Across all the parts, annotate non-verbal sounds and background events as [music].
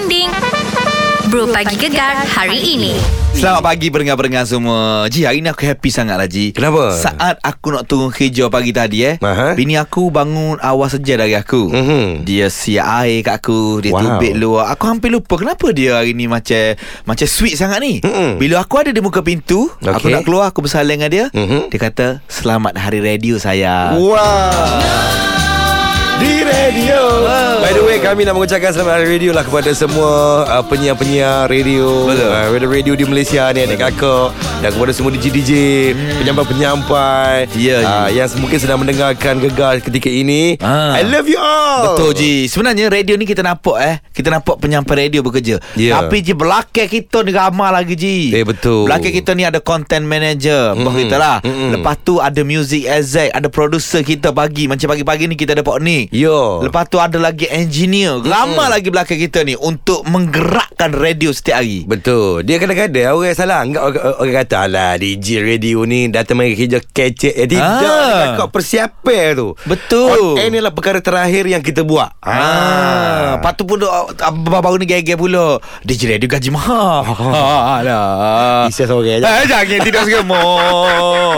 trending. Bro Pagi Gegar hari ini. Selamat pagi pendengar-pendengar semua Ji hari ni aku happy sangat lah Ji Kenapa? Saat aku nak turun kerja pagi tadi eh Aha. Bini aku bangun awal saja dari aku Mhm. Dia siap air kat aku Dia Wow. tubik luar Aku hampir lupa Kenapa dia hari ni macam Macam sweet sangat ni Mhm. Bila aku ada di muka pintu Aku Okey. nak keluar Aku bersalin dengan dia Mhm. Dia kata Selamat hari radio saya Wow di radio. By the way kami nak mengucapkan selamat hari radio lah Kepada semua uh, penyiar-penyiar radio. Betul. uh, Radio radio di Malaysia ni adik kakak. Dan kepada semua DJ-DJ Penyampai-penyampai Hmm. Ya, uh, Yang mungkin sedang mendengarkan gegar ketika ini. Ah. I love you all. Betul Ji. Sebenarnya radio ni kita nampak eh. Kita nampak penyampai radio bekerja. Ya. Tapi Ji belakang kita ni ramai lagi Ji. Eh, betul. Belakang kita ni ada content manager. Mm Mm-mm. kita lah. Mm-mm. Lepas tu ada music exec Ada producer kita pagi Macam pagi-pagi ni kita ada Pak Ni Yo Lepas tu ada lagi engineer Ramai lagi belakang kita ni Untuk menggerakkan radio setiap hari Betul Dia kadang-kadang Orang salah Anggap orang, orang kata Alah DJ radio ni Datang main kerja kecek eh, Tidak Ah. Kau persiapan tu Betul. On air ni adalah perkara terakhir Yang kita buat Ah, lepas tu pun uh, baru ni gaya-gaya pula DJ radio gaji mahal. [laughs] Alah. Isa seorang je Eh, jangan tidur semua. [laughs]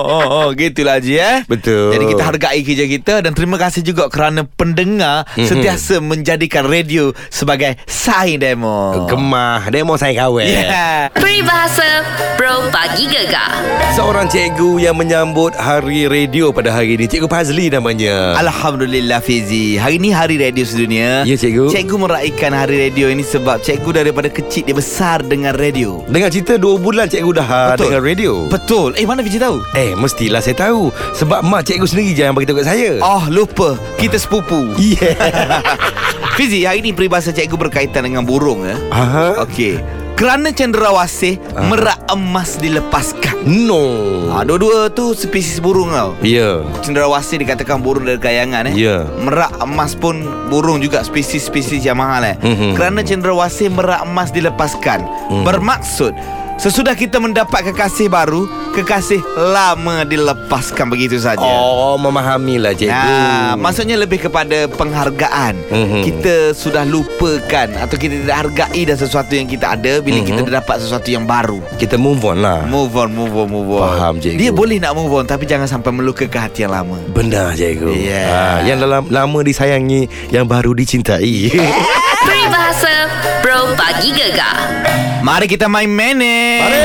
Oh, oh, gitulah Haji eh. Betul. Jadi kita hargai kerja kita dan terima kasih juga kerana pendengar Mhm. sentiasa menjadikan radio sebagai saing demo. Gemah mau saya kawan Yeah. Peribahasa Bro Pagi Gegar. Seorang cikgu yang menyambut Hari Radio pada hari ini Cikgu Fazli namanya Alhamdulillah Fizi Hari ni hari radio sedunia Ya, cikgu. Cikgu meraihkan hari radio ini Sebab cikgu daripada kecil Dia besar dengan radio Dengan cerita dua bulan cikgu dah Betul. Betul. dengan radio Betul Eh mana Fizi tahu? Eh mestilah saya tahu Sebab mak cikgu sendiri je yang beritahu kat saya Oh lupa Kita sepupu Yeah [laughs] Fizi hari ni peribahasa cikgu berkaitan dengan burung ya. Aha. Okey Kerana cenderawasih Ah. Merak emas dilepaskan No ha, Dua-dua tu spesies burung tau Ya Cenderawasih dikatakan burung dari kayangan eh. Ya. Merak emas pun burung juga spesies-spesies yang mahal eh. Mhm. Kerana cenderawasih merak emas dilepaskan. Mhm. Bermaksud sesudah kita mendapat kekasih baru, kekasih lama dilepaskan begitu saja. Oh memahamilah cikgu Nah, maksudnya lebih kepada penghargaan. Mhm. Kita sudah lupakan atau kita tidak hargai dah sesuatu yang kita ada bila Mhm. kita dah dapat sesuatu yang baru. Kita move on lah Move on, move on, move on. Faham, cikgu. Dia boleh nak move on tapi jangan sampai melukakan hati yang lama. Benar cikgu Yeah. Ah, Yang dalam lama disayangi Yang baru dicintai [laughs] Peribahasa Bro Pagi Gegar. Mari kita main mene. Mari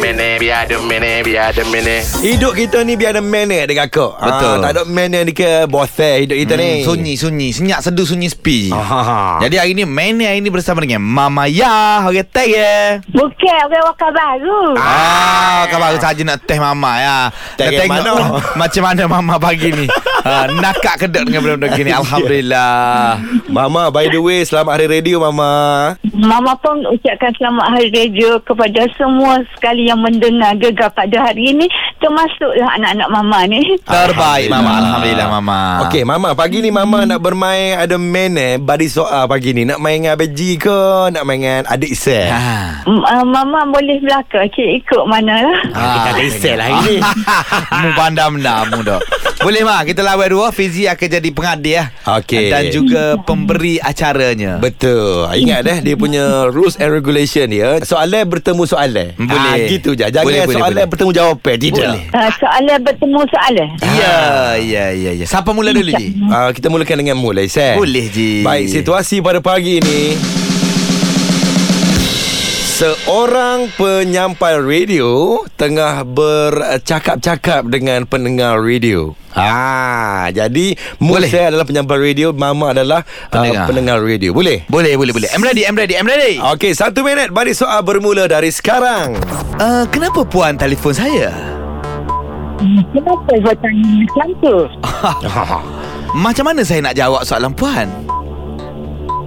Mene biar ada mene biar ada mene. Hidup kita ni biar ada manner dia kakak Betul. ah, Tak ada manner ni ke Bosai hidup kita ni Hmm, sunyi, sunyi. Senyap, seduh, sunyi, sepi. Ah. Jadi hari ni mene hari ni bersama dengan Mama Ya. Orang teh ya. Bukan orang wakar baru. Ah, kau baru saja nak teh Mama ya. Teh mana? [laughs] macam mana Mama pagi ni. Ah, nakak kedek dengan benda-benda gini. [laughs] Alhamdulillah. Mama by the way Selamat hari radio Mama Mama pun ucapkan selamat hari radio kepada semua sekali yang mendengar gegar pada hari ini. Termasuklah anak-anak Mama ni. Terbaik Mama. Alhamdulillah Mama. Okey Mama Pagi ni Mama nak bermain Ada manner Badi soal pagi ni Nak main dengan Abang G ke Nak main dengan adik Sel Ha. Uh, Mama boleh belaka. Cik ikut mana lah. kita ada sel lah hari ni. [laughs] Mu pandam dah mu dah. Boleh mak kita lawan dua Fizi akan jadi pengadil ya. Okey. Dan juga pemberi acaranya. Betul Ingat dah Dia punya rules and regulation dia Soalan bertemu soalan Boleh. ah, Gitu je Jangan Boleh, soalan boleh. bertemu jawapan Tidak Boleh. Uh, soalan bertemu soalan. Ya, ya, ya, ya. Siapa mula dulu Ji? Ah, kita mulakan dengan mulai Sel Boleh Ji. Baik situasi pada pagi ini Seorang penyampai radio tengah bercakap-cakap dengan pendengar radio. Ah, jadi Boleh. Boleh. saya adalah penyampai radio, Mama adalah Pendengar. uh, pendengar radio. Boleh? Boleh, boleh, boleh. I'm ready, I'm ready, I'm ready. Okey, satu minit bagi soal bermula dari sekarang. Uh, kenapa puan telefon saya? Kenapa bertanya macam tu? [laughs] Macam mana saya nak jawab soalan puan?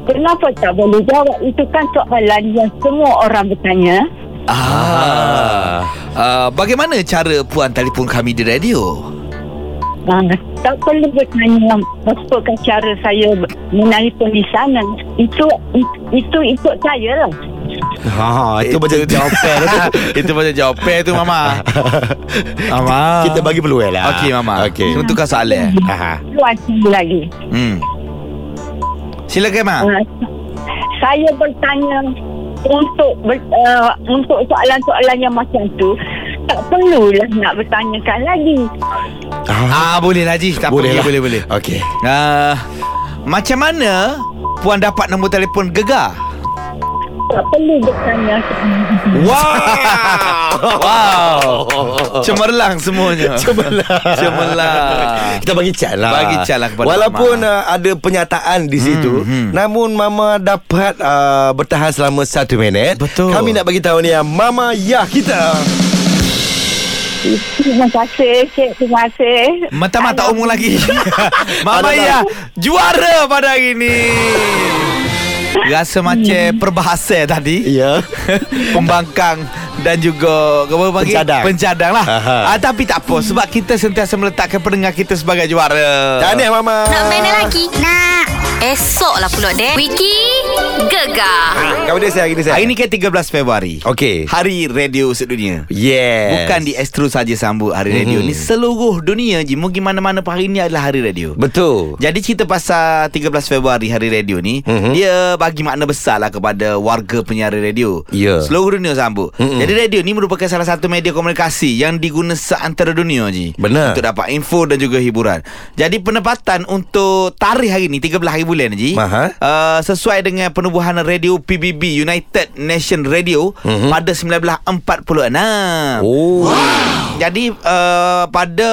Kenapa tak boleh jawab? Itu kan soalan yang semua orang bertanya. Ah. Uh, bagaimana cara puan telefon kami di radio? Tak perlu bertanya apa cara saya menelpon di sana. Itu itu ikut saya lah. Ha, itu macam jawapan tu. [laughs] Itu macam jawapan tu Mama [laughs] Mama Kita bagi peluang lah. Okey Mama Okey. Kita tukar soalan Ha. Tuan lagi. hmm. Silakan Ma Uh, saya bertanya untuk ber, uh, untuk soalan-soalan yang macam tu tak perlulah nak bertanyakan lagi. Ah, boleh lah Ji. Tak Boleh boleh, lah. boleh, boleh. Okey. Ah, macam mana puan dapat nombor telefon gegar? Tak perlu bertanya. Wow. Wow. Cemerlang semuanya. [laughs] Cemerlang. Cemerlang. Kita bagi cat lah Bagi cat lah kepada Walaupun Mama. uh, ada penyataan di situ hmm. Namun Mama dapat uh, bertahan selama satu minit Betul. Kami nak bagi tahu ni yang Mama ya kita Terima kasih, Cik. Terima kasih. Mata tak umur lagi. Mama Ada ya juara pada hari ini. Rasa macam perbahasa tadi. Ya [laughs] Pembangkang dan juga apa panggil? Pencadang. Pencadang lah. Aha. Ah, tapi tak apa sebab kita sentiasa meletakkan pendengar kita sebagai juara. Tahniah Mama Nak main lagi? Nak. Esok lah pula, Dek. Wiki Gegar. Kamu dia saya Hari ni saya Hari ni kan 13 Februari. Okey Hari radio sedunia. Yes Bukan di Astro saja sambut hari radio Mhm. ni seluruh dunia je mungkin mana-mana pun hari ni adalah hari radio. Betul Jadi cerita pasal 13 Februari hari radio ni Mhm. Dia bagi makna besar lah kepada warga penyiar radio Ya. Seluruh dunia sambut Mhm. Jadi radio ni merupakan salah satu media komunikasi Yang diguna seantara dunia je Benar. Untuk dapat info dan juga hiburan Jadi penempatan untuk tarikh hari ni 13 hari bulan je Aha. uh, Sesuai dengan penubuhan radio PBB United Nation Radio Mhm. Pada 1946 Oh jadi uh, pada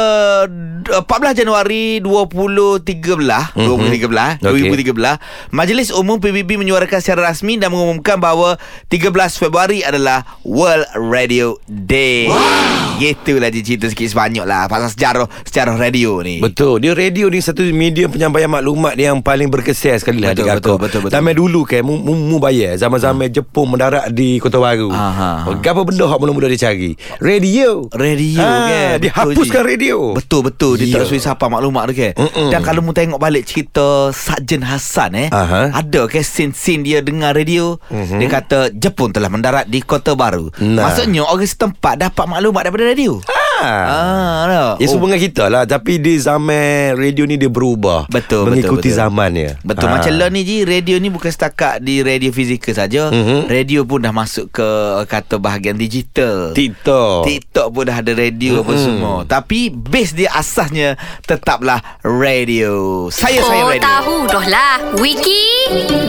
uh, 14 Januari 2013, Mhm. 2013, Okey. 2013, Majlis Umum PBB menyuarakan secara rasmi dan mengumumkan bahawa 13 Februari adalah World Radio Day. Wow. Gitulah dia cerita sikit sebanyak lah pasal sejarah sejarah radio ni. Betul Dia radio ni satu media penyampaian maklumat Yang paling berkesan sekali lah Betul, betul, betul, betul. Zaman dulu kan Mu, mu, mu bayar Zaman-zaman Jepun mendarat di Kota Baru Aha. Apa benda Hak mula-mula dia cari Radio Radio Ah, kan dia Betul, hapuskan Ji. radio. Betul betul Dia Ya. tak suai siapa maklumat dia kan Mm-mm. Dan kalau mu tengok balik cerita Sarjan Hassan eh Aha. Ada ke scene-scene dia dengar radio Mhm. Dia kata Jepun telah mendarat di Kota Baru Nah. Maksudnya orang setempat dapat maklumat daripada radio Ah. Ya Oh, dengan kita lah Tapi di zaman Radio ni dia berubah Betul, Mengikuti betul, betul. zamannya Betul Ah. macam lo ni Ji Radio ni bukan setakat Di radio fizikal saja Mhm. Radio pun dah masuk ke Kata bahagian digital TikTok TikTok pun dah ada radio apa Mm-mm. semua. Tapi base dia asasnya tetaplah radio. Saya saya Oh, radio. tahu dah lah. Wiki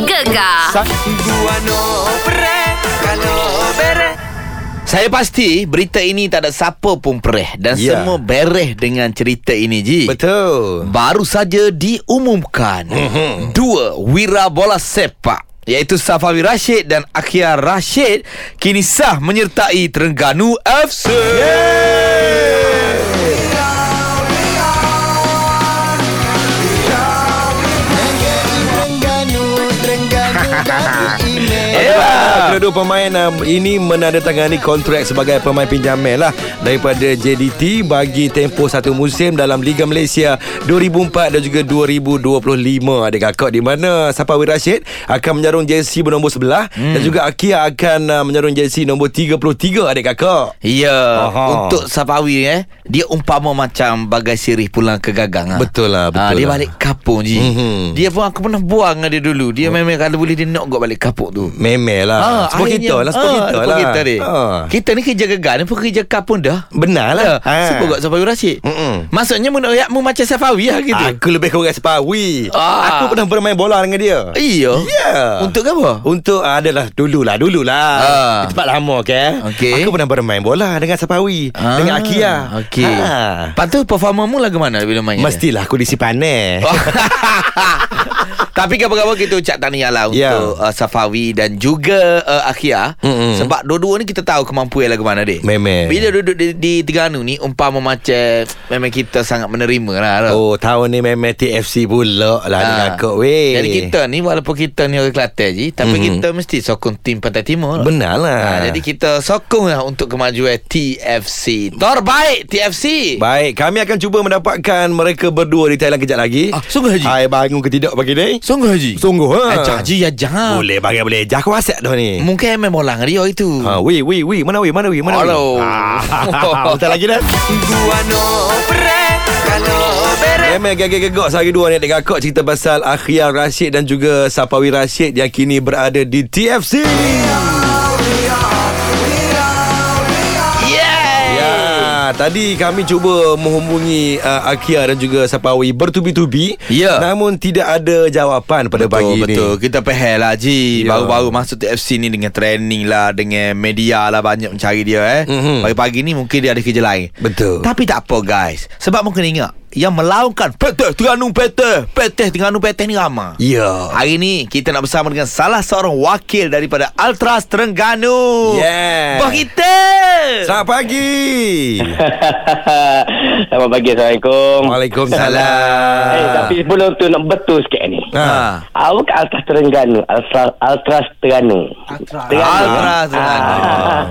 Gegar. Saya pasti berita ini tak ada siapa pun pereh dan Ya. semua bereh dengan cerita ini Ji. Betul Baru saja diumumkan Mhm. dua wira bola sepak iaitu Safawi Rashid dan Akhir Rashid kini sah menyertai Terengganu FC. Elah Kedua pemain um, ini menandatangani kontrak sebagai pemain pinjaman lah daripada JDT bagi tempoh satu musim dalam Liga Malaysia 2004 dan juga 2025 adik kakak di mana Sapawi Rashid akan menyarung jersey bernombor sebelah hmm. dan juga Akia akan uh, menyarung jersey nombor 33 adik kakak. Ya, Aha. untuk Sapawi eh, dia umpama macam bagai sirih pulang ke gagang ah. Betul lah, betul Ah, dia lah. balik kapung je. Mhm. Dia pun aku pernah buang dia dulu. Dia memang kalau boleh dia nak balik kapung tu. Memel lah. Semua akhirnya- kita lah, semua ah, kita lah. kita ni. Ah. Kita ni kerja gegar ni pun kerja kapung dah. Benar lah. Ya, Sebab gok Sapawi Rashid. Mm-mm. Maksudnya menurutmu macam Sapawi lah gitu. Aku lebih kurang Sapawi. Ah. Aku pernah bermain bola dengan dia. Iya. Ya. Untuk apa? Untuk uh, adalah dululah dululah. Ah. Di tempat lama kan. Okey. Aku pernah bermain bola dengan Sapawi, Ah, dengan Akia. Okey. Ha. Lepas tu performamu lagu mana bila main? Mestilah aku diisi panas. [laughs] Oh. Tapi kabar-kabar kita ucap tahniah lah untuk Ya. uh, Safawi dan juga uh, Akhia Mm-mm. Sebab dua-dua ni kita tahu kemampuan lagu mana dia Memang. Bila duduk di, di Terengganu ni Umpama macam Memang kita sangat menerima lah tau. Oh, tahun ni memang TFC pula lah Ah. ha. kakak weh. Jadi kita ni Walaupun kita ni orang Kelantan je Tapi Mhm. kita mesti sokong tim Pantai Timur lah. Benar lah. Ha, jadi kita sokong lah untuk kemajuan TFC Terbaik TFC Baik, kami akan cuba mendapatkan mereka berdua di Thailand kejap lagi. Ah, sungguh Haji? Hai bangun ke tidak pagi ni? Sungguh Haji Sungguh ha. Eh, Haji ya jangan Boleh bagi boleh. Jah aku WhatsApp dah ni. Mungkin memang bolang dia itu Ha, weh, weh, weh. Mana weh, mana weh, mana weh. Hello. [laughs] Ah, Bentar lagi dah. Gua no pre Kalau bere Memang gagak-gagak sehari dua ni Dekat kau cerita pasal Akhiar Rashid dan juga Sapawi Rashid Yang kini berada di TFC Ya, tadi kami cuba menghubungi uh, Akia dan juga Sapawi bertubi-tubi. Ya. Namun tidak ada jawapan pada betul, pagi betul. ini. Kita pehel lah Ji Ya. Baru-baru masuk TFC ni Dengan training lah Dengan media lah Banyak mencari dia eh Mhm. Pagi-pagi ni mungkin dia ada kerja lain Betul. Tapi tak apa guys Sebab mungkin ingat Yang melaungkan Peteh Terengganu Peteh Peteh Terengganu Peteh ni ramai Ya. Hari ni kita nak bersama dengan salah seorang wakil daripada Ultras Terengganu. Yeah. Bos kita. Selamat pagi. [laughs] Selamat pagi Assalamualaikum Waalaikumsalam. Eh, tapi sebelum tu nak betul sikit ni Ha. Awak kat Altras Terengganu Altras, Altras Terengganu Ultras Terengganu. Ah.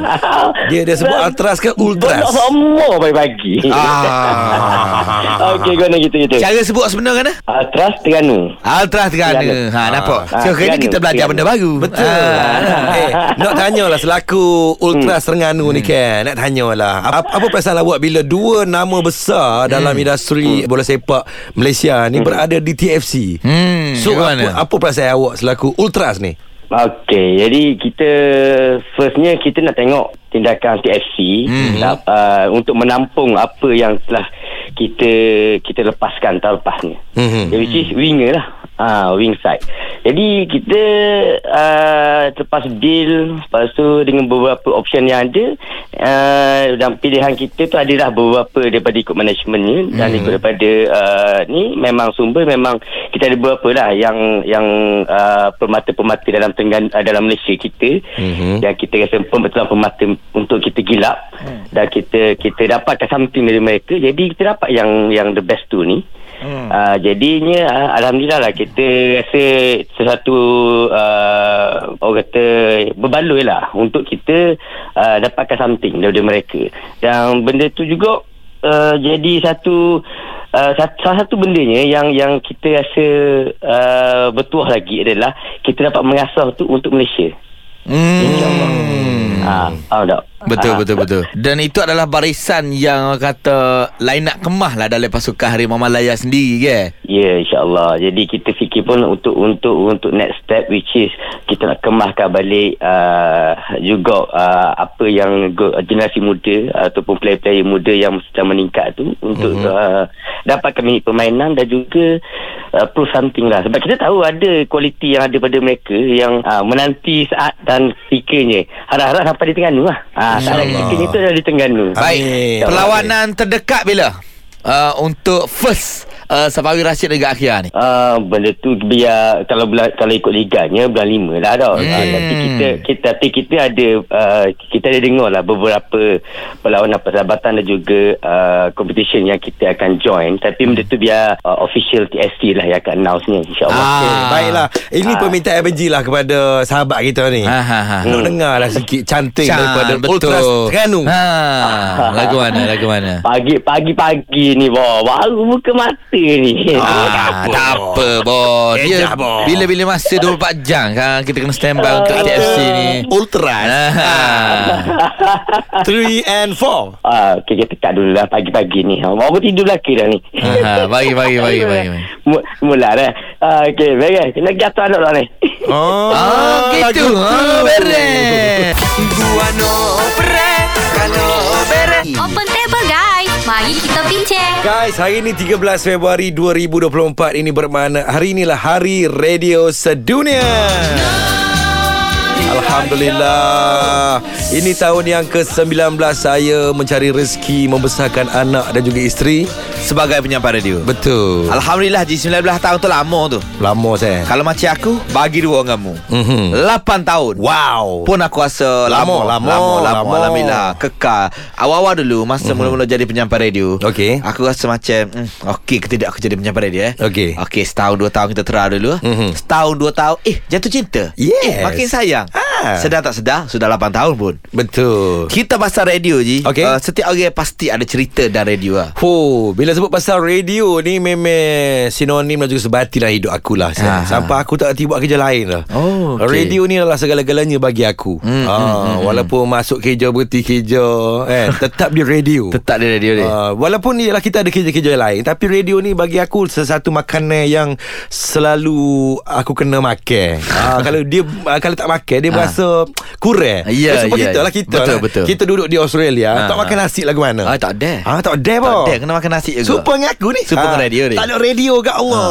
Dia dia sebut Ultras ke Ultras? Semua pagi-pagi Ah. [laughs] Okey guna gitu-gitu Cara sebut sebenar kan? Altras Terengganu Ultras Terengganu. Terengganu. Ha, nampak? Ah, So, hari ni Terengganu, kita belajar benda baru. Betul. Ah. eh, nak tanyalah selaku Ultras Terengganu ni kan. Nak tanyalah. Apa, apa perasaan awak bila dua nama besar dalam industri bola sepak Malaysia ni berada di TFC? Hmm, So apa, apa perasaan awak selaku Ultras ni? Okey, jadi kita firstnya kita nak tengok tindakan TFC Hmm. uh, untuk menampung apa yang telah kita kita lepaskan tahun lepas ni. Hmm. Which is winger lah. Ah, wing side. Jadi kita uh, lepas deal lepas tu dengan beberapa option yang ada uh, dan pilihan kita tu adalah beberapa daripada ikut managementnya dan Hmm. ikut daripada uh, ni memang sumber memang kita ada beberapa lah yang yang uh, pemata-pemata dalam tenggan uh, dalam Malaysia kita Mhm. yang kita rasa pembetulan pemata untuk kita gilap dan kita kita dapatkan something dari mereka jadi kita dapat yang yang the best tu ni Hmm. Uh, jadinya uh, Alhamdulillah lah Kita rasa Sesuatu uh, Orang kata Berbaloi lah Untuk kita uh, Dapatkan something Daripada mereka Dan benda tu juga uh, Jadi satu uh, Salah satu bendanya Yang yang kita rasa uh, Bertuah lagi adalah Kita dapat mengasah tu Untuk Malaysia InsyaAllah Hmm. Ah, Faham tak? Betul Ah, betul betul. Dan itu adalah barisan yang kata line up kemah lah dalam pasukan Harimau Malaya sendiri ke. Ya insyaAllah Jadi kita fikir pun untuk untuk untuk next step which is kita nak kemahkan balik uh, juga uh, apa yang go, generasi muda ataupun player-player muda yang sedang meningkat tu untuk mm-hmm. uh, dapatkan minit permainan dan juga uh, prove something lah sebab kita tahu ada kualiti yang ada pada mereka yang uh, menanti saat dan ketikanya harap-harap sampai di Terengganu lah uh, saat dan ketikanya tu ada di Terengganu Baik. Amin. Perlawanan terdekat bila? Uh, untuk first uh, Safari Rashid negara akhir ni. Uh, benda tu biar kalau bulan, kalau ikut liganya bulan 5 lah dah. Hmm. Hmm. Uh, tapi kita kita tapi kita ada uh, kita ada dengar lah beberapa perlawanan persahabatan dan juga uh, competition yang kita akan join tapi benda tu biar uh, official TSC lah yang akan announce ni insyaallah. Ah. Okay, baiklah. Ini Ah. permintaan Benji lah kepada sahabat kita ni. Ha ha ha. Nak dengar lah sikit cantik Can, daripada Ultras Terengganu. Ha. Lagu mana? Lagu mana? Pagi pagi pagi ni boh baru buka mata ni. Ah, [laughs] tak apa bos Eh, Dia. Bila-bila masa 24 jam kan Kita kena standby untuk TFC ni Ultras. Ah. [laughs] 3 and 4. Ah, okay, kita tekat dulu lah pagi-pagi ni. Baru tidur lelaki dah ni. Ah, bagi, bagi, bagi, [laughs] bagi, bagi. Mu- Mula dah. Ah, okay, baik. Kena jatuh anak dah ni. Oh, Ah, gitu. Ah, beres. Open Mari kita bincang. Guys, hari ini 13 Februari 2024 ini bermakna hari inilah hari radio sedunia. Alhamdulillah. Ini tahun yang ke-19 saya mencari rezeki membesarkan anak dan juga isteri. Sebagai penyampai radio. Betul. Alhamdulillah Ji 19 tahun tu lama tu. Lama saya. Kalau macam aku bagi dua dengan kamu. Mhm. 8 tahun. Wow. Pun aku rasa Lama, lama, lama, lama, lama, lama. Alhamdulillah Kekal Awal-awal dulu Masa mm-hmm. mula-mula jadi penyampai radio Okey. Aku rasa macam hmm, Okey ke tidak aku jadi penyampai radio eh Okey. Okey setahun dua tahun kita tera dulu Mhm. Setahun dua tahun Eh jatuh cinta Yes. eh, Makin sayang Ah. Ah. Sedar tak sedar Sudah 8 tahun pun Betul Kita pasal radio je Okey. uh, Setiap orang pasti ada cerita dan radio lah Ho, bila sebut pasal radio ni memang sinonim dan juga sebati lah hidup aku lah. Ah. Sampai aku tak reti buat kerja lain lah. Oh, okey. Radio ni adalah segala-galanya bagi aku. Hmm, ah, hmm, hmm, walaupun masuk kerja, berhenti kerja, eh, [laughs] tetap di radio. Tetap di radio dia Ah, walaupun ni kita ada kerja-kerja lain Tapi radio ni bagi aku Sesuatu makanan yang Selalu Aku kena makan ah, [laughs] Kalau dia ah, Kalau tak makan Dia berasa Kurang Ya, Sebab ya, kita ya. lah kita Betul, lah. betul. Kita duduk di Australia Ah, Tak makan ah. nasi lah ke mana Ah, tak ada. Ah, tak ada Tak apa ada Kena makan nasi juga Super dengan aku ni Super dengan radio ni. Tak ada radio kat Allah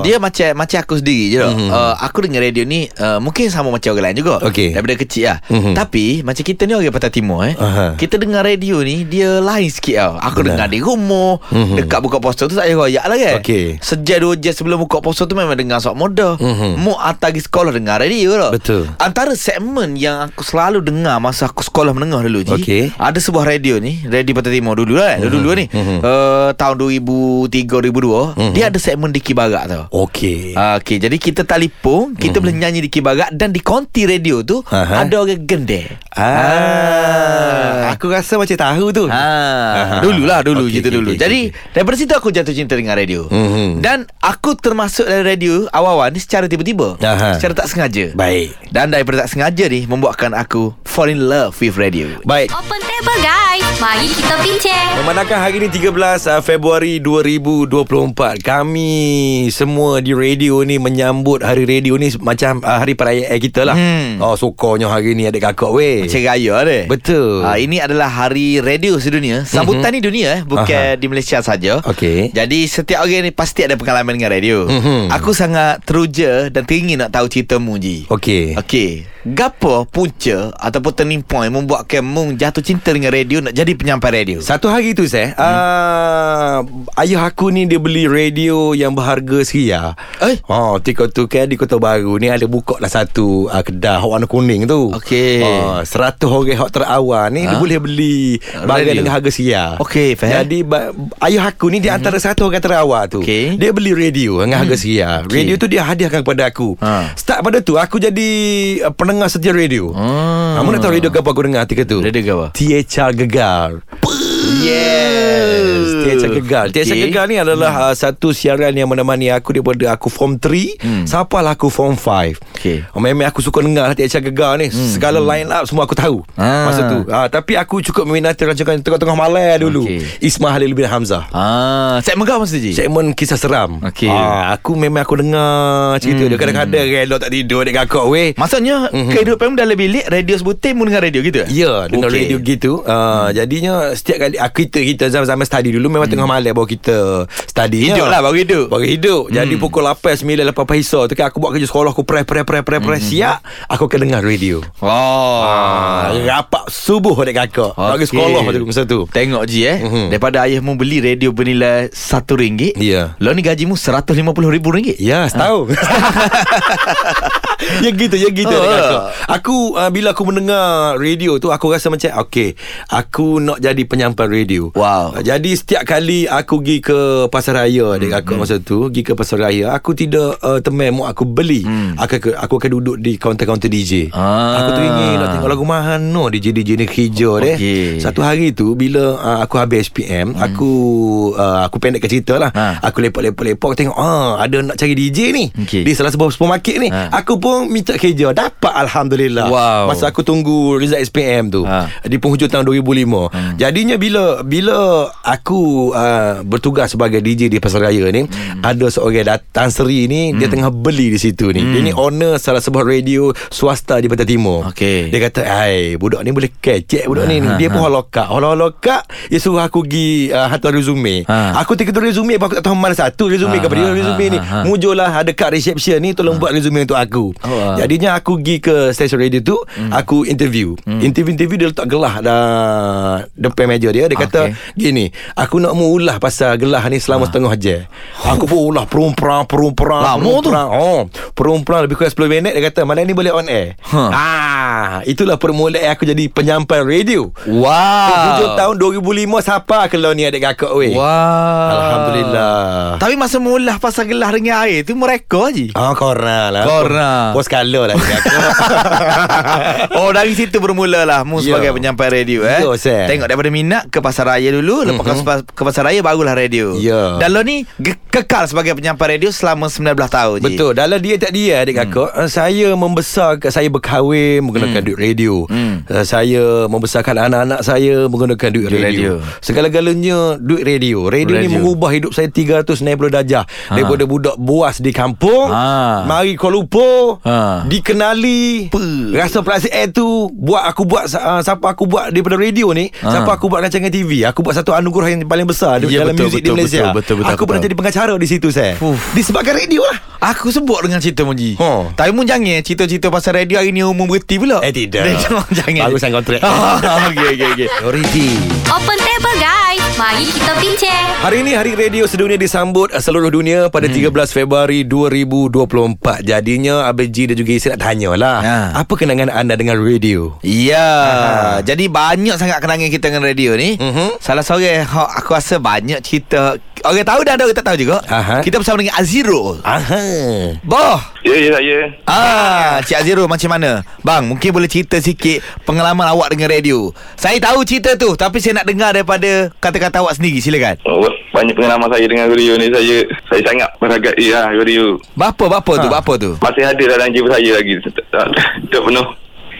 Dia macam macam aku sendiri je Mhm. mm-hmm. uh, Aku dengar radio ni uh, Mungkin sama macam orang lain juga Okey. Daripada kecil lah Mhm. Tapi Macam kita ni orang Pantai Timur eh Aha. Kita dengar radio ni Dia lain sikit tau Aku Benar. dengar di rumah Mhm. Dekat buka poster tu Tak payah royak lah kan Okey. Sejak dua jam sebelum buka poster tu Memang dengar sok muda Mhm. Mu atas sekolah dengar radio lah Betul. Antara segmen yang aku selalu dengar Masa aku sekolah menengah dulu Ji Okey. Ada sebuah radio ni Radio Pantai Timur dulu lah Mhm. Dulu-dulu ni Mhm. uh, Tahun 2003-2002 Mhm. Dia ada segmen Diki Barak tau Okey Ah, Okey, jadi kita telefon, kita boleh nyanyi di Kibarak dan di konti radio tu. Aha. ada orang gendek. Ah, aku rasa macam tahu tu. Ha, dululah dulu Okey, gitu okey, dulu. okey, Jadi okey. daripada situ aku jatuh cinta dengan radio. Mhm. Dan aku termasuk dari radio awal-awal ni secara tiba-tiba. Aha. Secara tak sengaja. Baik. Dan daripada tak sengaja ni membuatkan aku fall in love with radio. Baik. Open table guys Mari kita bincang Memandangkan hari ini 13 uh, Februari 2024 Kami semua di radio ni menyambut hari radio ni macam uh, hari perayaan kita lah Hmm. Oh sukanya hari ni adik kakak weh Macam raya deh. Betul Ha, ini adalah hari radio sedunia. Sambutan ni dunia eh, bukan Aha. di Malaysia saja. Okey. Jadi setiap orang ni pasti ada pengalaman dengan radio. Mhm. Aku sangat teruja dan teringin nak tahu cerita mu Ji. Okey Okey. day. Gapo punca ataupun turning point membuatkan mu jatuh cinta dengan radio nak jadi penyampai radio? Satu hari tu saya hmm. uh, Ayah aku ni dia beli radio yang berharga seria Eh? Oh, tika tu kan di Kota Baru ni ada buka lah satu uh, kedai hok warna kuning tu. Okey. Oh, 100 orang hok terawal ni Ha? dia boleh beli barang dengan harga seria. Okey, faham. Jadi ba- ayah aku ni di antara satu orang terawal tu. Okey. Dia beli radio dengan harga seria. Okey. Radio tu dia hadiahkan kepada aku. Ha. Start pada tu aku jadi uh, pendengar setia radio. Ah. Kamu nak tahu radio apa aku dengar ketika tu? Radio apa? THR Gegar. Yes THR Okey. THR Gegar ni adalah hmm. uh, Satu siaran yang menemani aku Daripada aku form 3 hmm. Sampailah aku form 5 Okey. oh, Memang aku suka dengar lah THR Gegar ni hmm. Segala line up Semua aku tahu Ah. Masa tu uh, Tapi aku cukup meminati Rancangan tengah-tengah malam dulu Okey. Ismail Halil bin Hamzah Ah, segmen kau masa Ji? Segmen kisah seram Okey. Ah, Aku memang aku dengar Cerita hmm. dia Kadang-kadang relok tak tidur Adik kakak weh Maksudnya Mhm. kehidupan dalam bilik radio sebutin mu dengar radio gitu? Ya Dengar Okey. radio gitu uh, Jadinya Setiap kali Kita kita zaman-zaman study dulu Memang tengah malam Baru kita Study Hidup lah, baru hidup. Baru hidup Jadi pukul 8 9 8 pagi tu kan Aku buat kerja sekolah Aku press press press press press Siap Aku akan dengar radio Oh. Ah, rapat subuh adik kakak Bagi Okey. sekolah tu masa tu Tengok Ji eh Mhm. Daripada ayahmu beli radio bernilai RM1 Ya. Lo ni gajimu RM150,000 Ya, setahun. [laughs] ya gitu, ya gitu oh. aku. Aku uh, bila aku mendengar radio tu aku rasa macam okey, aku nak jadi penyampai radio. Wow. Jadi setiap kali aku pergi ke pasar raya adik kakak masa tu, pergi ke pasar raya, aku tidak uh, temen mu aku beli. Hmm. Aku aku, aku akan duduk di kaunter-kaunter DJ. Ah. Aku teringin nak tengok lagu mana DJ-DJ ni hijau deh. Okey. Satu hari tu bila uh, aku habis SPM, aku uh, aku pendekkan cerita lah. Ha. Aku lepok-lepok-lepok tengok ah ada nak cari DJ ni Okey. di salah sebuah supermarket ni. Ha. Aku pun minta kerja, dapat alhamdulillah. Wow. Masa aku tunggu result SPM tu Ha. di penghujung tahun 2005. Jadinya bila bila aku uh, bertugas sebagai DJ di pasar raya ni, ada seorang datang seri ni dia tengah beli di situ ni. Dia ni owner salah sebuah radio swasta di Pantai Timur. Okey. Dia kata, "Hai, budak ni boleh kecek budak ni." Ha, Dia ha, pun holokak. Holokak dia suruh aku pergi uh, hantar resume. Ha. Aku tu resume aku tak tahu mana satu resume Ha, kepada dia ha, resume ha, ni. ha, ha. Mujurlah ada kat reception ni tolong buat resume untuk aku. Oh, ha. Jadinya aku pergi ke stesen radio tu, aku interview. Interview-interview dia letak gelah dah depan meja dia. Dia kata, Okey. "Gini, aku nak mu ulah pasal gelah ni selama setengah jam." Aku pun ulah perumperang perumperang Lama tu. perumperang. Oh, perumperang lebih kurang 10 minit dia kata, "Malam ni boleh on air." Ha. Ah, Ah, itulah permulaan aku jadi penyampai radio. Wow Hujung tahun 2005 siapa kalau ni adik kakak weh. Wow Alhamdulillah. Tapi masa mula pasal gelah dengan air tu mereka je Ah, korang lah. Korang. Pos kala lah adik kakak. [laughs] Oh dari situ bermula lah Mu Ya. sebagai penyampai radio eh Ya, Sir. Tengok daripada minat ke pasar raya dulu Lepas mm-hmm. ke pasar raya barulah radio Ya. Dan lo ni ge- kekal sebagai penyampai radio Selama 19 tahun je Betul Dalam dia tak dia adik kakak hmm. Saya membesar Saya berkahwin Menggunakan hmm. duit radio Hmm. uh, Saya membesarkan anak-anak saya Menggunakan duit radio, radio. Segala-galanya Duit radio Radio, ni Radio. mengubah hidup saya 390 darjah ha. Daripada budak buas di kampung Ha. Mari Kuala Lumpur Ha. Dikenali Pe. Rasa plastik air tu Buat aku buat uh, Siapa aku buat Daripada radio ni Ha. Siapa aku buat rancangan TV Aku buat satu anugerah yang paling besar Ya, Dalam betul, muzik di Malaysia. betul, betul, betul, Aku pernah betul. jadi pengacara di situ saya Fuh. Disebabkan radio lah. Aku sebut dengan cerita Munji Ha. Tapi Mun jangan Cerita-cerita pasal radio hari ni Umum berhenti pula. Eh tidak. [laughs] Jangan. Baru sign kontrak. [laughs] Okey okey okey. Priority Open table guys. Mari kita bincang. Hari ini Hari Radio Sedunia disambut uh, seluruh dunia pada hmm. 13 Februari 2024 Jadinya Abang G dan juga Isi nak tanya lah Ha. Apa kenangan anda dengan radio? Ya, jadi banyak sangat kenangan kita dengan radio ni. Mhm. Salah seorang ha, aku rasa banyak cerita. Orang tahu dan ada orang tak tahu juga. Aha. Kita bersama dengan Azirul. Aha. Boh. Ya, ya saya. Ah, Cik Azirul macam mana? Bang, mungkin boleh cerita sikit pengalaman awak dengan radio. Saya tahu cerita tu, tapi saya nak dengar daripada kata-kata awak sendiri. Silakan. Oh, banyak pengalaman saya dengan radio ni. Saya saya sangat menghargai lah radio. Bapa bapa tu, Ha. bapa tu. Masih ada dalam jiwa saya lagi. Tak, tak, tak penuh.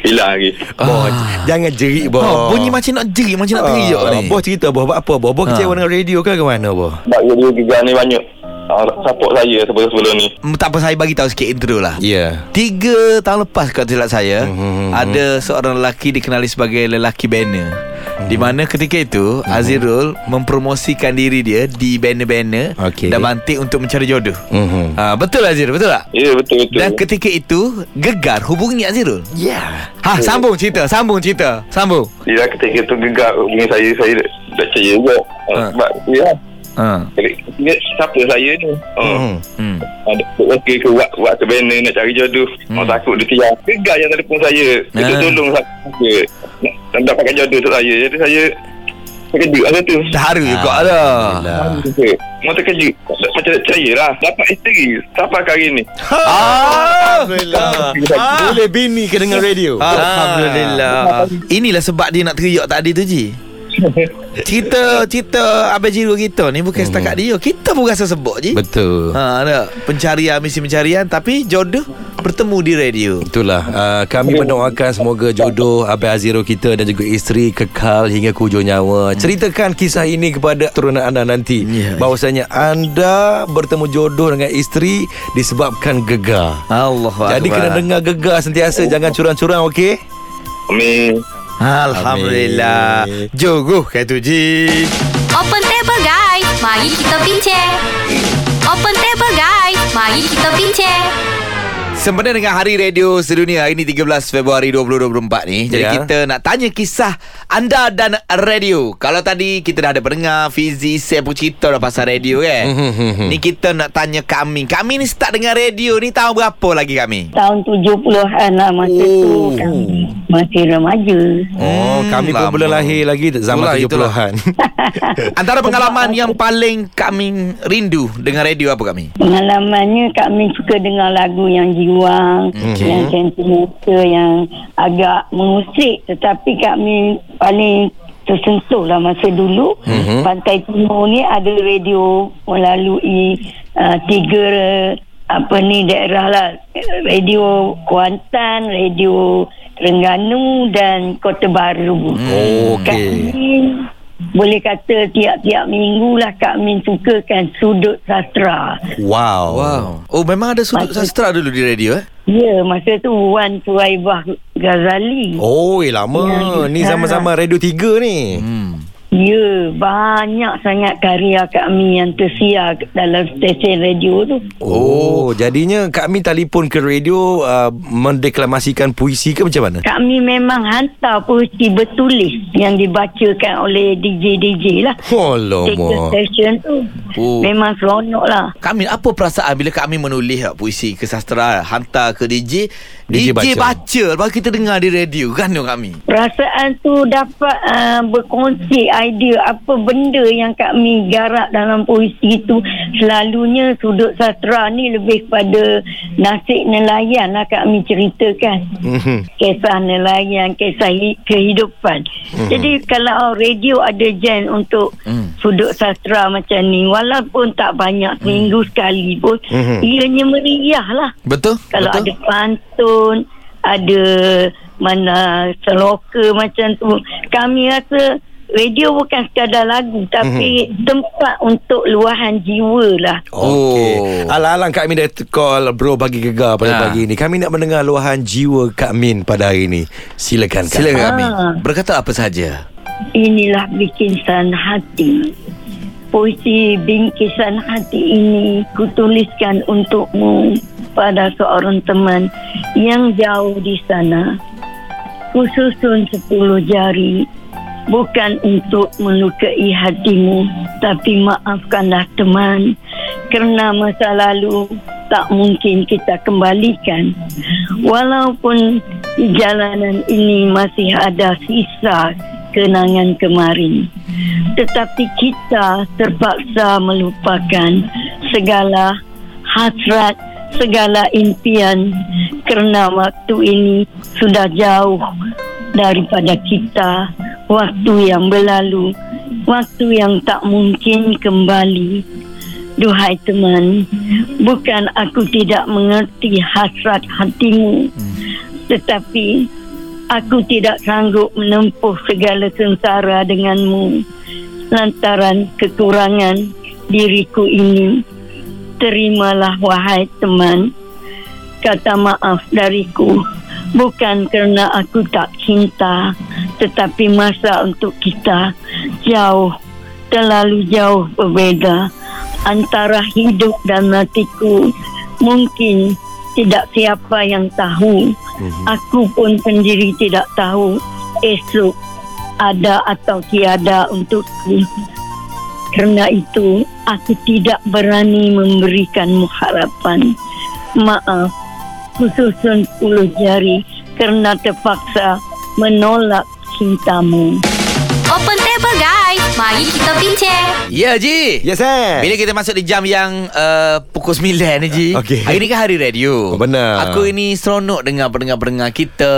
Hilang lagi. Boh, jangan jerit boh. Oh, bunyi macam nak jerit, macam nak teriak Ah, ni. Boh cerita boh buat apa boh? Boh Ha. kecewa dengan radio ke ke mana boh? Sebab radio gegar ni banyak uh, support saya sebelum-sebelum ni. Hmm, Tak apa, saya bagi tahu sikit intro lah. Ya. Yeah. Tiga tahun lepas kalau tidak saya Mhm, Ada seorang lelaki dikenali sebagai lelaki banner Di mana ketika itu Azirul mempromosikan diri dia Di banner-banner Okey. Dan mantik untuk mencari jodoh Mhm. ha, Betul Azirul, betul tak? Ya, betul-betul. Dan ketika itu Gegar hubungi Azirul Yeah. Ha, sambung cerita, sambung cerita Sambung Dia ketika tu gegar hubungi saya, saya tak tak percaya juga. Uh, Ha. Sebab, ya. Ha. Dia, siapa saya ni? Uh, Mhm. hmm. Ada okey ke buat buat ke banner nak cari jodoh. Hmm. Orang takut dia tiang. Gegar yang telefon saya. Dia Ah. tu tolong saya. Nak, nak dapatkan jodoh untuk saya. Jadi saya terkejut masa tu. Terharu juga Ah. lah Alhamdulillah. Mau terkejut. Macam tak percaya lah. Dapat isteri. Sampai kali ni. Alhamdulillah Boleh bini ke dengan radio? Alhamdulillah Inilah sebab dia nak teriak tadi tu Ji [laughs] Cerita Cerita Abang Jiru kita ni Bukan setakat dia. Kita pun rasa sebut Ji. Betul. Ha, ada pencarian misi pencarian tapi jodoh bertemu di radio. Itulah. Uh, Kami mendoakan Semoga jodoh Abang Aziro kita Dan juga isteri Kekal hingga ke hujung nyawa. Ceritakan kisah ini Kepada turunan anda nanti. Ya. Bahawasanya Anda Bertemu jodoh dengan isteri Disebabkan gegar. Allah Jadi kena dengar gegar Sentiasa. Jangan curang-curang Okey? Amin. Alhamdulillah. Amin. Jogoh kata Ji. Open table guys. Mari kita bincang. Open table guys. Mari kita bincang. Sempena dengan Hari Radio Sedunia Hari ini 13 Februari 2024 ni Jadi Ya. kita nak tanya kisah anda dan radio Kalau tadi kita dah ada pendengar Fizi, saya pun cerita dah pasal radio kan Mhm. Ni kita nak tanya kami Kami ni start dengan radio ni tahun berapa lagi kami? Tahun 70-an lah masa Oh. tu kami masih remaja. Oh, Hmm, kami pun belum lahir lagi zaman Itulah, itulah. 70-an. [laughs] Antara pengalaman yang paling kami rindu dengan radio apa kami? Pengalamannya kami suka dengar lagu yang jiwang, Okey. yang sentimental, yang agak mengusik tetapi kami paling tersentuh lah masa dulu Mhm. Pantai Timur ni ada radio melalui uh, tiga apa ni daerah lah radio Kuantan, radio Terengganu dan Kota Baru. Oh, okey. Kami boleh kata tiap-tiap minggu lah kami sukakan sudut sastra. Wow. Wow. Oh memang ada sudut Masa- sastra dulu di radio eh? Ya, masa tu Wan Suhaibah Ghazali. Oh, eh, lama. Ya, Ni ya. zaman-zaman Radio 3 ni. Hmm. Ya, banyak sangat karya kami yang tersiar dalam stesen radio tu. Oh, jadinya Kak Min telefon ke radio uh, mendeklamasikan puisi ke macam mana? Kami memang hantar puisi bertulis yang dibacakan oleh DJ-DJ lah. Stesen tu. Oh. Memang seronok lah. Kak Min, apa perasaan bila Kak Min menulis uh, puisi ke sastra hantar ke DJ DJ DJ, baca. baca. Lepas kita dengar di radio Kan Kak Min Perasaan tu dapat uh, berkongsi idea apa benda yang kami garap dalam puisi tu selalunya sudut sastra ni lebih kepada nasib nelayan lah kami ceritakan Mhm. kisah nelayan kisah hi- kehidupan jadi kalau radio ada jen untuk Hmm. sudut sastra macam ni walaupun tak banyak seminggu sekali pun Mhm. ianya meriah lah Betul? kalau Betul? ada pantun ada mana seloka macam tu kami rasa radio bukan sekadar lagu tapi Mhm. tempat untuk luahan jiwa lah Okey. Oh. Alang-alang Kak Min dah call bro bagi gegar pada Ha. pagi ni. Kami nak mendengar luahan jiwa Kak Min pada hari ni. Silakan Kak. Silakan Kak Min Ah. Berkata apa saja inilah bingkisan hati puisi bingkisan hati ini kutuliskan untukmu pada seorang teman yang jauh di sana kususun sepuluh jari bukan untuk melukai hatimu tapi maafkanlah teman. Kerana masa lalu tak mungkin kita kembalikan. Walaupun jalanan ini masih ada sisa kenangan kemarin tetapi kita terpaksa melupakan segala hasrat segala impian kerana waktu ini sudah jauh daripada kita waktu yang berlalu waktu yang tak mungkin kembali. Duhai teman bukan aku tidak mengerti hasrat hatimu tetapi aku tidak sanggup menempuh segala sengsara denganmu. Lantaran kekurangan diriku ini terimalah wahai teman. Kata maaf dariku bukan kerana aku tak cinta tetapi masa untuk kita jauh terlalu jauh berbeza antara hidup dan matiku mungkin tidak siapa yang tahu. Aku pun sendiri tidak tahu esok ada atau tiada untukku. Kerana itu aku tidak berani memberikanmu harapan. Maaf khususun 10 jari kerana terpaksa menolak cintamu Open table guys, mari kita bincang. Ya Ji Yes eh. Bila kita masuk di jam yang uh, pukul 9 ni Ji Okey. Hari ni kan hari radio Oh, benar. Aku ini seronok dengar pendengar-pendengar kita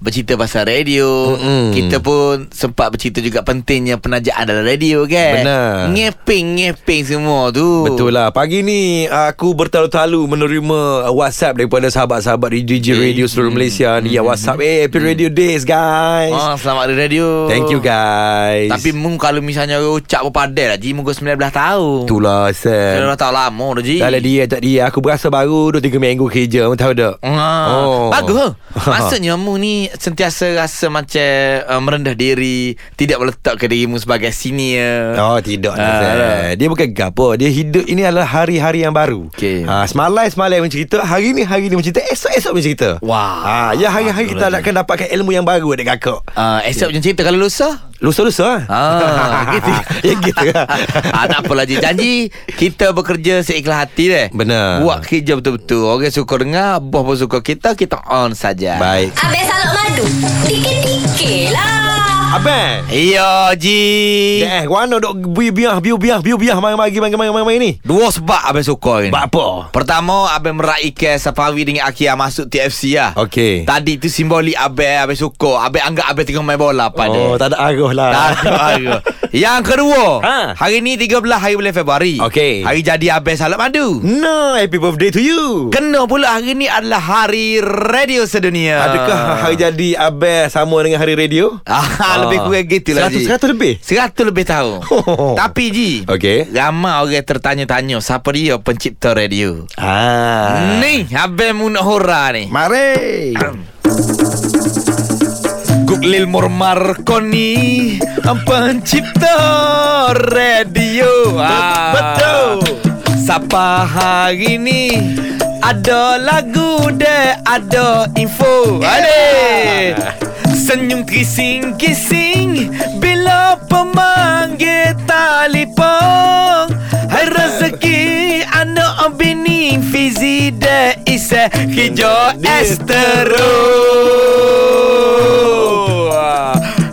Bercerita pasal radio Mm-mm. Kita pun sempat bercerita juga pentingnya penajaan dalam radio kan Benar. Ngeping-ngeping semua tu Betul lah Pagi ni Aku bertalu-talu Menerima WhatsApp Daripada sahabat-sahabat Di DJ Okay. Radio seluruh Malaysia Ni yang WhatsApp Eh Happy Radio Days guys Oh, selamat hari radio Thank you guys Tapi mung kalau misalnya ucap berpadai lah Ji Muka 19 tahun. Itulah Sam. 19 tahun lama dah Ji. Dah lah dia tak dia. Aku berasa baru 2-3 minggu kerja Kamu tahu tak? Ah, Oh. Bagus huh? [laughs] Maksudnya mu ni Sentiasa rasa macam uh, Merendah diri Tidak meletakkan dirimu sebagai senior. Oh tidak Ah. uh, Sam. Dia bukan gapo. Dia hidup ini adalah hari-hari yang baru. Okey. ha, Semalam semalam mencerita Hari ni hari ni mencerita Esok-esok mencerita Wah. ha, Ya hari-hari kita akan dapatkan ilmu yang baru Adik kakak. Uh, Esok macam cerita kalau lusa Lusa-lusa Ah, [laughs] gitu. Ya [laughs] gitu ah, tak apalah Ji. Janji Kita bekerja seikhlas hati deh. Benar. Buat kerja betul-betul. Orang suka dengar Bos pun suka. Kita Kita on saja. Baik. Habis salak madu, dikit-dikit lah. Abang Iya Ji Eh, warna dok biar biar mari mari mari mari mari ni. Dua sebab Abang suka ni Sebab apa? Pertama Abang meraihkan Safawi dengan Akia masuk TFC lah Okey. Tadi tu simbolik Abang Abang suka Abang anggap Abang tengah main bola pada Oh, tak ada arah lah. Tak ada harga. [laughs] Yang kedua Ha. Hari ni 13 hari bulan Februari Okey. Hari jadi Abang Salat Madu No, happy birthday to you. Kena pula hari ni adalah Hari Radio Sedunia Adakah hari jadi abang sama dengan hari radio? Ah, lebih kurang gitu lah Ji 100 lebih. 100 lebih tahun [laughs] Oh. Tapi Ji Okey. Ramai orang tertanya-tanya Siapa dia pencipta radio Ah. Ni Abang mu nak hura ni Mari. [clears throat] Guglil Marconi Pencipta radio Ah. Betul. Siapa hari ni Ada lagu deh Ada info Ade Senyum kising-kising Bila pemanggil telefon Hai rezeki Anak bini Fizi de Ise Hijau Estero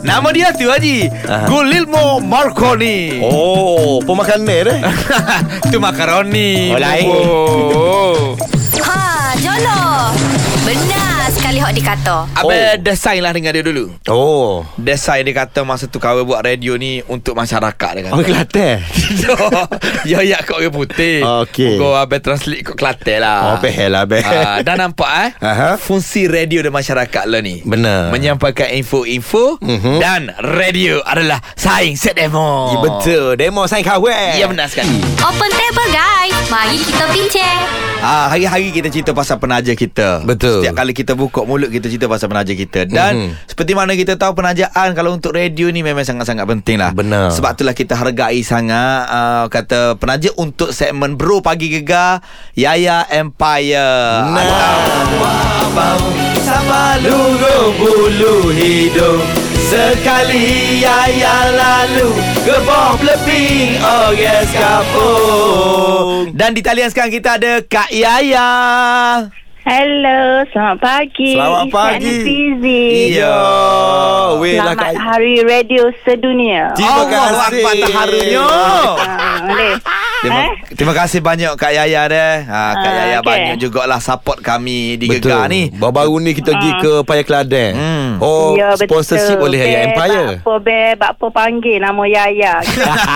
Nama dia tu Haji Aha. Gulilmo Marconi Oh, pemakanan eh. [laughs] tu makaroni. Oh, lain. Oh. Ha, jolo. Sekali hok dikata. Abang desain lah dengan dia dulu. Oh. Desain dia kata masa tu kau buat radio ni untuk masyarakat dia kata. Orang Kelantan. [laughs] ya ya kau orang putih. Okey. Kau abang translate kau Kelantan lah. Oh, behel lah, behel. Ah, dah nampak eh Aha. Fungsi radio dan masyarakat lah ni Benar. Menyampaikan info-info Mhm. Dan radio adalah Saing set demo Ya, betul. Demo saya kawan. Ya benar sekali Open table guys. Mari kita bincang. Ah, hari-hari kita cerita pasal penaja kita. Betul. Setiap kali kita buka mulut kita cerita pasal penaja kita. Dan Mhm. seperti mana kita tahu penajaan kalau untuk radio ni memang sangat-sangat penting lah. Benar. Sebab itulah kita hargai sangat uh, kata penaja untuk segmen Bro Pagi Gegar Yaya Empire. Nah. Bau sama lugu bulu hidung Sekali Yaya lalu Gebok lebih Oges kapung Dan di talian sekarang kita ada Kak Yaya Hello, selamat pagi. Selamat pagi. Fizi. Iya Weh lah Selamat Kak. Hari Radio Sedunia. Terima Allah kasih. Akbar terharunya Ah, boleh. Terima, Eh? terima kasih banyak Kak Yaya deh. Ha, Kak Ah, Yaya okey. banyak jugalah support kami di Betul. Gegar ni. Baru-baru ni kita pergi ke Paya Kelantan. Hmm. Oh, ya, betul. sponsorship oleh Yaya Empire. Apa, Beb, apa panggil nama Yaya.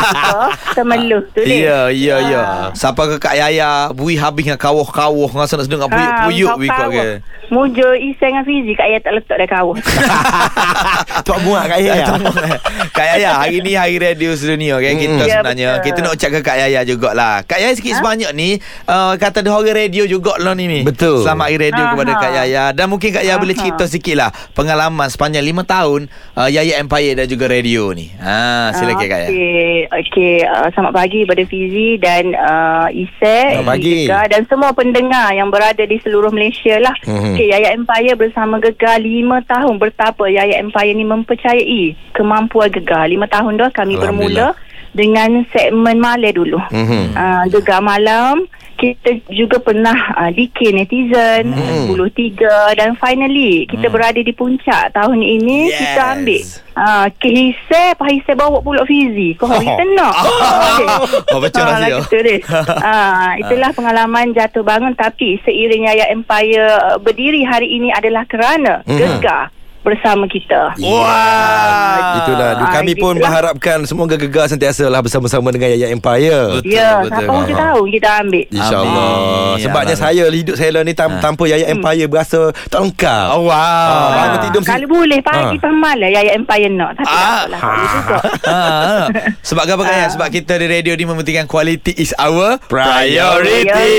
[laughs] Temeluh tu ni. Ya, ya, ya. Ah. Siapa ke Kak Yaya, bui habis dengan kawah-kawah, dengan sana dengan puyuk-puyuk kau we kau ke. Muja Isai dengan Fizi Kak Yaya tak letak dah kawah. [laughs] Tuan muak kat Yaya. [laughs] Kak Yaya hari ni hari radio sedunia okay? Kita Ya, sebenarnya betul. Kita nak ucap ke Kak Yaya jugalah Kak Yaya sikit sebanyak ni uh, Kata dia orang radio jugalah ni ni Betul. Selamat hari radio Aha. kepada Kak Yaya Dan mungkin Kak Yaya boleh Aha. cerita sikit lah Pengalaman sepanjang 5 tahun uh, Yaya Empire dan juga radio ni ha, Silakan Kak Yaya Okey, okey. Uh, selamat pagi kepada Fizi dan uh, Isek, Selamat pagi. Gegar dan semua pendengar yang berada di seluruh Malaysia lah. Mhm. Okey, Yaya Empire bersama Gegar 5 tahun bertapa Yaya Empire ni mempercayai kemampuan Gegar. 5 tahun dah kami bermula dengan segmen malam dulu. Mhm. Uh, Gegar malam kita juga pernah uh, DK netizen Hmm. 10.3 dan finally kita berada di puncak tahun ini Yes. kita ambil uh, kehisai pahisai bawa pula Fizi kau hari kita nak Oh, [laughs] Ah, rahsia. lah gitu deh. [laughs] Ah, itulah pengalaman jatuh bangun tapi seiring Yaya Empire uh, berdiri hari ini adalah kerana Mhm. gegar bersama kita. Wah Itulah Ah, Kami pun gitulah. berharapkan Semoga gegar sentiasa lah Bersama-sama dengan Yaya Empire Betul, ya, betul. siapa kita tahu kita ambil. InsyaAllah. Sebabnya Ya, saya Hidup saya lah ni tam- Tanpa Yaya Empire Berasa tak lengkap Oh, wow Ah, bangun tidur Kalau boleh pagi Ah. ah. malam Yaya Empire nak tapi Ah. tak apalah juga. ha. Sebab apa kaya? Ah. Sebab kita di radio ni mementingkan quality is our Priority.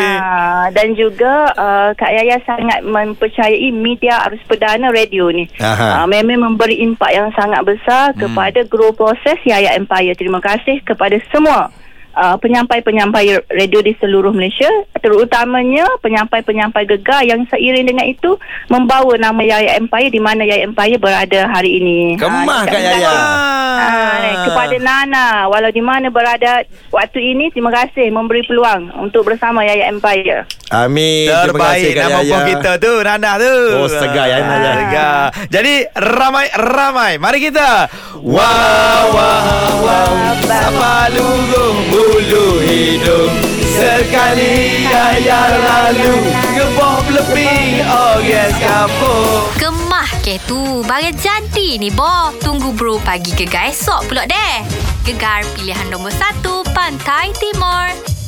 Ha, dan juga uh, Kak Yaya sangat mempercayai media arus perdana radio ni. Aha. Uh, memang memberi impak yang sangat besar hmm. kepada grow proses Yaya Empire. Terima kasih kepada semua uh, penyampai-penyampai radio di seluruh Malaysia. Terutamanya penyampai-penyampai gegar yang seiring dengan itu membawa nama Yaya Empire di mana Yaya Empire berada hari ini. Kemah Ah, Kak Yaya. Ni, kepada Nana. Walau di mana berada waktu ini terima kasih memberi peluang untuk bersama Yaya Empire. Amin. Terima kasih Terbaik Kak nama Yaya. buah kita tu Nana tu. Oh, segar ya, Nana. Ah, Segar. Jadi ramai-ramai Mari kita. Wow wow wow Sapa lugu bulu hidung Sekali ayah lalu. Gebok lebih Oh yes kapur Gemah ke tu? Barang jadi ni boh Tunggu bro pagi gegar esok pula deh. Gegar pilihan nombor 1 Pantai Timur